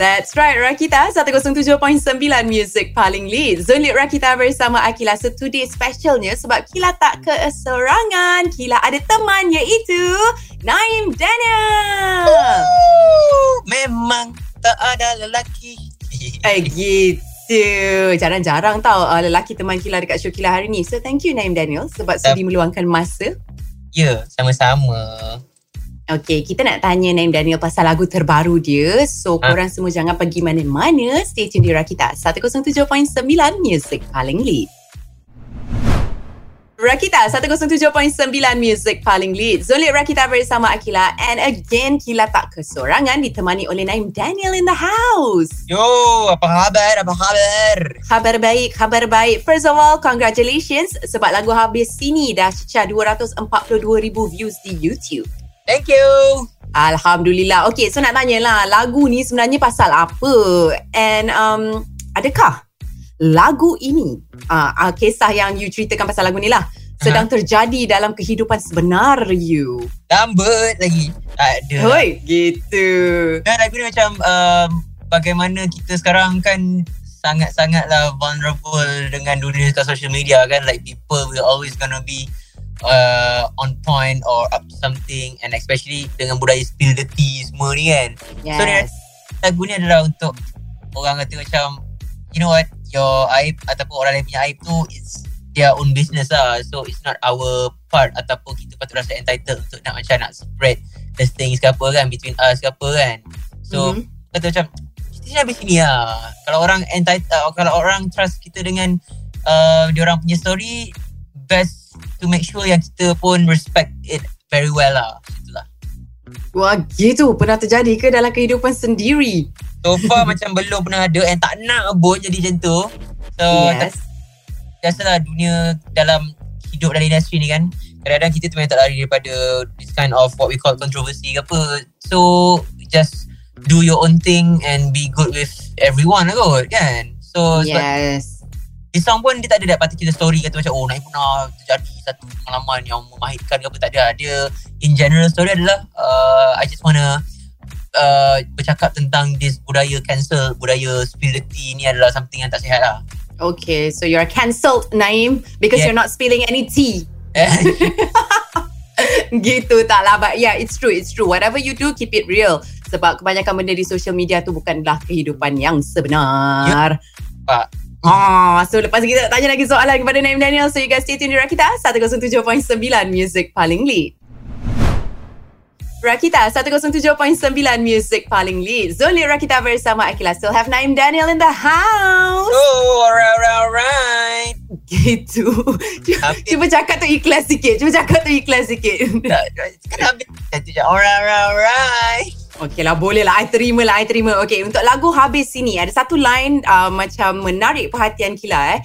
That's right, Rakita 107.9 Music paling lead. Zulit Rakita bersama Akila. So today specialnya sebab Kila tak keserangan. Kila ada teman iaitu Naim Daniel. Ooh, memang tak ada lelaki. Eh gitu. Jarang-jarang tau uh, lelaki teman Kila dekat show Kila hari ni. So thank you Naim Daniel sebab sudi meluangkan masa. Ya, sama-sama. Okay, kita nak tanya Naim Daniel pasal lagu terbaru dia. So, Ha? korang semua jangan pergi mana-mana. Stay tune di Rakita 107.9 Music paling lead. Rakita 107.9 Music paling lead. Zolit Rakita bersama Akila. And again, Kila tak kesorangan ditemani oleh Naim Daniel in the house. Yo, apa khabar? Apa khabar? Khabar baik, khabar baik. First of all, congratulations sebab lagu habis sini dah cecah 242,000 views di YouTube. Thank you. Alhamdulillah. Okay, so nak tanya lah, lagu ni sebenarnya pasal apa? And um, adakah lagu ini, uh, uh, kisah yang you ceritakan pasal lagu ni lah, sedang terjadi dalam kehidupan sebenar you? Lambat lagi. Tak ada. Hoi, gitu. Dan lagu ni macam um, bagaimana kita sekarang kan sangat-sangatlah vulnerable dengan dunia social media kan. Like people will always gonna be uh, on point or up to something and especially dengan budaya spill the tea semua ni kan. So, Yes. lagu ni adalah untuk orang kata macam you know what your aib ataupun orang lain punya aib tu it's their own business lah so it's not our part ataupun kita patut rasa entitled untuk nak macam nak spread the things ke apa kan between us ke apa kan so Mhm. kata macam kita ni habis sini lah kalau orang entitled uh, kalau orang trust kita dengan uh, dia orang punya story best to make sure yang kita pun respect it very well lah itulah Wah, gitu. Pernah terjadi ke dalam kehidupan sendiri? So far macam belum pernah ada and tak nak pun jadi macam tu. So yes. yes. biasalah dunia dalam hidup dalam industri ni kan kadang-kadang kita memang tak lari daripada this kind of what we call controversy ke apa. So just do your own thing and be good with everyone lah kot kan. So Yes. Song pun dia tak ada dapat kita story kata macam oh naik pernah terjadi satu pengalaman yang memahitkan ke apa tak ada. Dia in general story adalah uh, I just wanna uh, bercakap tentang this budaya cancel, budaya spill the tea ni adalah something yang tak sihat lah. Okay, so you're cancelled, Naim, because Yeah. you're not spilling any tea. gitu tak lah But yeah it's true It's true Whatever you do Keep it real Sebab kebanyakan benda di social media tu Bukanlah kehidupan yang sebenar Pak. Ah, so lepas kita tanya lagi soalan kepada Naim Daniel. So you guys stay tune di Rakita 107.9 Music paling lead Rakita 107.9 Music paling lead. Zolit Rakita bersama Akila Still have Naim Daniel in the house. Oh, alright, alright, alright. Gitu. Cuba, Habis. cuba cakap tu ikhlas sikit. Cuba cakap tu ikhlas sikit. Tak, kan habis. Alright, alright, alright. Okey lah boleh lah. I terima lah I terima. Okay untuk lagu habis sini Ada satu line uh, Macam menarik perhatian Kila eh.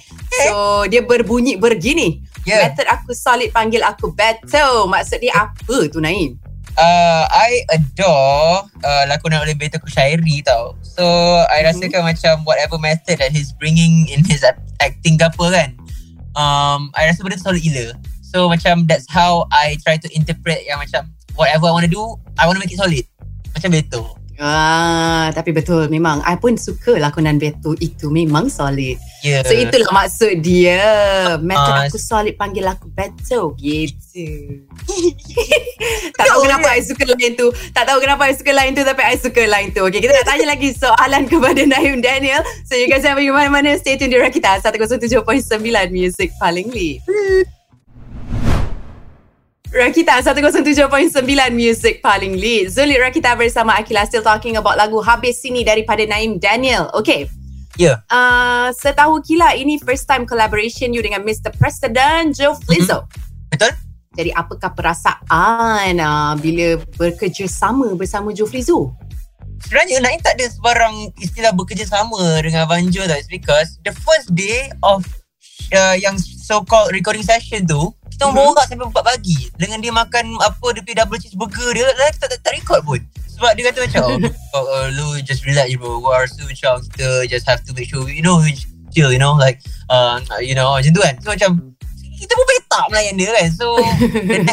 So dia berbunyi begini. Yeah. Method aku solid Panggil aku better Maksud dia apa tu Naim? Uh, I adore uh, lakonan oleh Beto Kushairi tau. So, I Mhm. rasakan macam whatever method that he's bringing in his act- acting ke apa kan. Um, I rasa benda tu solid gila. So, macam that's how I try to interpret yang macam whatever I want to do, I want to make it solid. Macam Beto. Ah, tapi betul memang I pun suka lakonan Beto itu memang solid. Yeah. So itulah maksud dia. Method Ah, aku solid panggil aku Beto gitu. tak tahu kenapa I suka line tu. Tak tahu kenapa I suka line tu tapi I suka line tu. Okay, kita nak tanya lagi soalan kepada Naim Daniel. So you guys jangan pergi mana-mana. Stay tune di Rakita 107.9 Music paling lead. Rakita 107.9 Music paling lead. Zulit Rakita bersama Akila still talking about lagu Habis Sini daripada Naim Daniel. Okay. Yeah. Uh, setahu Kila ini first time collaboration you dengan Mr. President Joe Flizzo. Betul? Jadi apakah perasaan uh, bila bekerjasama bersama Joe Flizzo? Sebenarnya Naim tak ada sebarang istilah bekerjasama dengan Vanjo tau. It's because the first day of uh, yang so-called recording session tu, kita Mhm. mm-hmm. borak sampai 4 pagi. Dengan dia makan apa, dia punya double cheeseburger dia, lah kita tak, tak record pun. Sebab dia kata macam, oh, oh, uh, lu just relax je bro. War so macam kita just have to make sure, we, you know, we chill, you know, like, uh, you know, macam tu kan. So macam, kita pun petak melayan dia kan. So,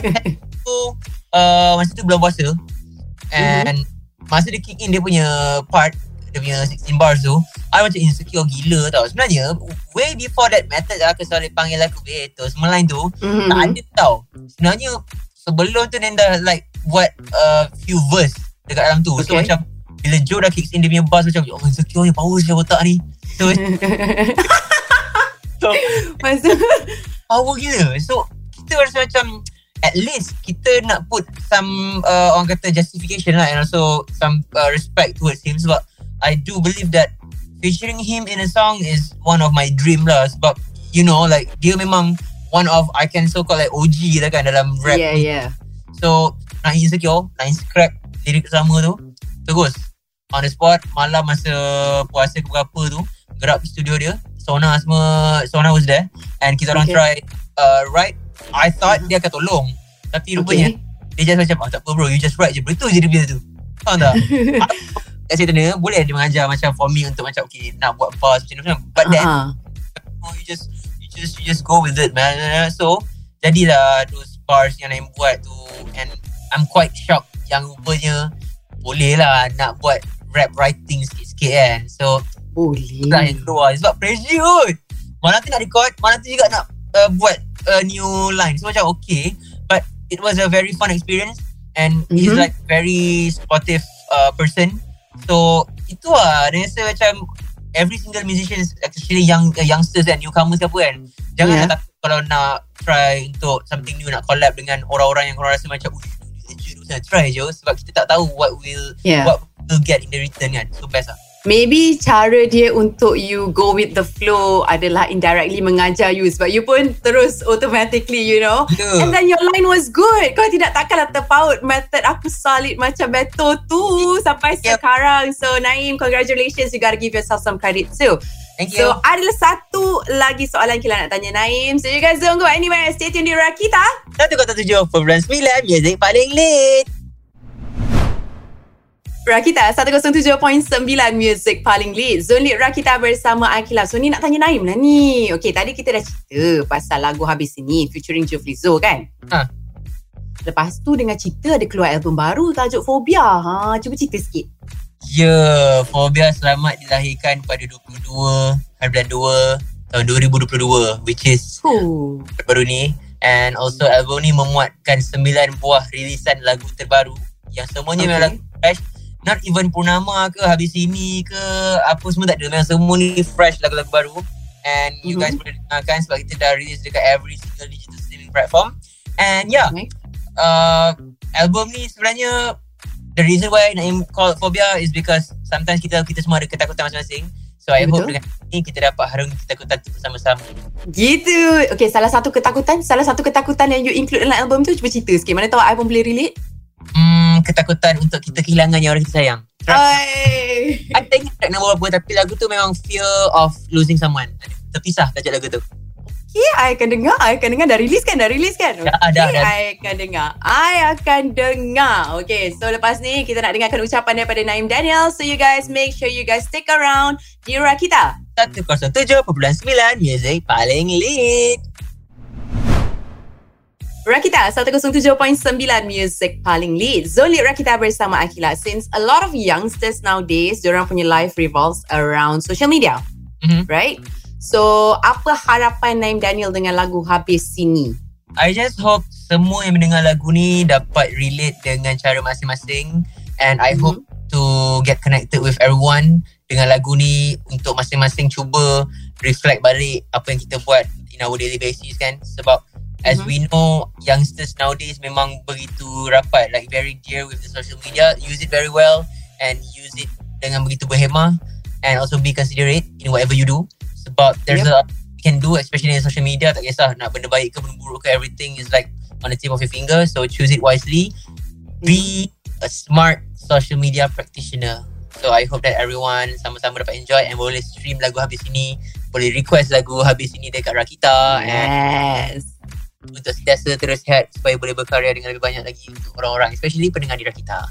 tu, uh, masa tu bulan puasa. And masa dia kick in dia punya part dia punya 16 bars tu I macam insecure gila tau. Sebenarnya way before that method aku selalu panggil aku Beto semua lain tu Mhm. tak ada tau. Sebenarnya sebelum tu Nenda like buat uh, few verse dekat dalam tu. So Okay. macam bila Joe dah kicks in dia punya bass macam oh insecure ni power siapa otak ni. So, so Masa power gila. So kita rasa macam at least kita nak put some uh, orang kata justification lah and also some uh, respect towards him sebab I do believe that featuring him in a song is one of my dream lah. Sebab you know like dia memang one of I can so call like OG lah kan dalam rap Yeah ni. yeah. So nak insecure Nak scrap lirik sama tu. Terus On the spot Malam masa puasa ke berapa tu Gerak ke studio dia Sona semua Sona was there. And kita orang Okay. try uh, Write I thought dia akan tolong. Tapi rupanya Okay. Dia just macam oh, Tak apa bro You just write je. Betul je dia punya tu. Faham tak Kat tanya Boleh dia mengajar Macam for me Untuk macam Okay nak buat bars macam ni But then oh, you just you just you just go with it man. So jadilah those bars yang Naim buat tu. And I'm quite shocked yang rupanya boleh lah nak buat rap writing sikit-sikit kan so Boleh. itulah yang keluar. Sebab pressure kot mana tu nak record mana tu juga nak uh, buat a new line. So macam okay. But it was a very fun experience. And he's Mhm. like very supportive uh, person so itu lah dia rasa macam every single musician especially young uh, youngsters and newcomers ke apa kan jangan Yeah. yeah. takut kalau nak try untuk something new nak collab dengan orang-orang yang korang rasa macam usah try je sebab kita tak tahu what will Yeah what we'll get in the return kan so best lah Maybe cara dia untuk you go with the flow adalah indirectly mengajar you sebab you pun terus automatically you know yeah. And then your line was good. Kau tidak takkanlah terpaut method aku solid macam Beto tu sampai Yep. sekarang. So Naim, congratulations. You gotta give yourself some credit too. thank you So adalah satu lagi soalan kita nak tanya Naim. So you guys don't go anywhere. Stay tuned di Rakita. Satu kota tujuh Perbulan sembilan Music paling lit Rakita 107.9 Music paling lead. Zone Lead Rakita bersama Akila. So ni nak tanya Naim lah ni. Okay tadi kita dah cerita Pasal lagu Habis Ini Featuring Joe Flizzo kan? Ha. Lepas tu dengan cerita Ada keluar album baru Tajuk Phobia ha, Cuba cerita sikit. Ya yeah, Phobia selamat dilahirkan pada 22 Hari bulan 2 Tahun 2022 Which is huh. baru ni. And also album ni memuatkan 9 buah rilisan lagu terbaru Yang semuanya Okay. memang lagu fresh Not even Purnama ke Habis ini ke Apa semua tak ada. Memang semua ni fresh lagu-lagu baru. And you Mhm. guys boleh dengarkan Sebab kita dah release dekat every single digital streaming platform. And yeah Okay. uh, Album ni sebenarnya The reason why Naim call Phobia Is because Sometimes kita kita semua ada ketakutan masing-masing. So I hope Betul. dengan ni kita dapat harungi ketakutan tu bersama-sama Gitu. Okay salah satu ketakutan Salah satu ketakutan yang you include dalam album tu Cuba cerita sikit. Mana tahu I pun boleh relate Hmm, ketakutan untuk kita kehilangan yang orang kita sayang. Ay. I think track nombor berapa tapi lagu tu memang fear of losing someone. Terpisah tajuk lagu tu. Okay, I akan dengar. I akan dengar. Dah release kan? Dah release kan? Dah, dah, okay, dah. I akan dengar. I akan dengar. Okay, so lepas ni kita nak dengarkan ucapan daripada Naim Daniel. So you guys make sure you guys stick around di Rakita. 107.9 Music paling lit. Rakita 107.9 Music paling lead. Lead Rakita bersama Akila. Since a lot of youngsters nowadays, diorang punya life revolves around social media. Mhm. Right? So, apa harapan Naim Daniel dengan lagu Habis Sini? I just hope semua yang mendengar lagu ni dapat relate dengan cara masing-masing and I Mhm. hope to get connected with everyone dengan lagu ni untuk masing-masing cuba reflect balik apa yang kita buat in our daily basis kan sebab as Mhm. we know youngsters nowadays memang begitu rapat like very dear with the social media use it very well and use it dengan begitu berhemah and also be considerate in whatever you do. Sebab there's a you can do especially in social media tak kisah nak benda baik ke benda buruk ke everything is like on the tip of your finger. So choose it wisely. Be a smart social media practitioner. So I hope that everyone sama-sama dapat enjoy and boleh stream lagu habis ini. Boleh request lagu habis ini dekat Rakita and Yes. Untuk sentiasa terus sihat supaya boleh berkarya dengan lebih banyak lagi untuk orang-orang especially pendengar di Rakita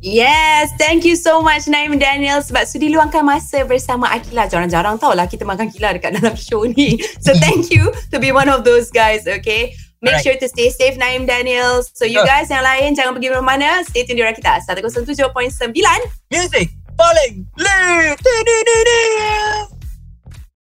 Yes, thank you so much Naim Daniel sebab sudi luangkan masa bersama Akila. Jarang-jarang tau lah kita makan Akila dekat dalam show ni. So thank you to be one of those guys, okay? Make Alright. sure to stay safe Naim Daniel. So you guys yang lain jangan pergi mana-mana. Stay tune di Rakita 107.9 Music paling lit.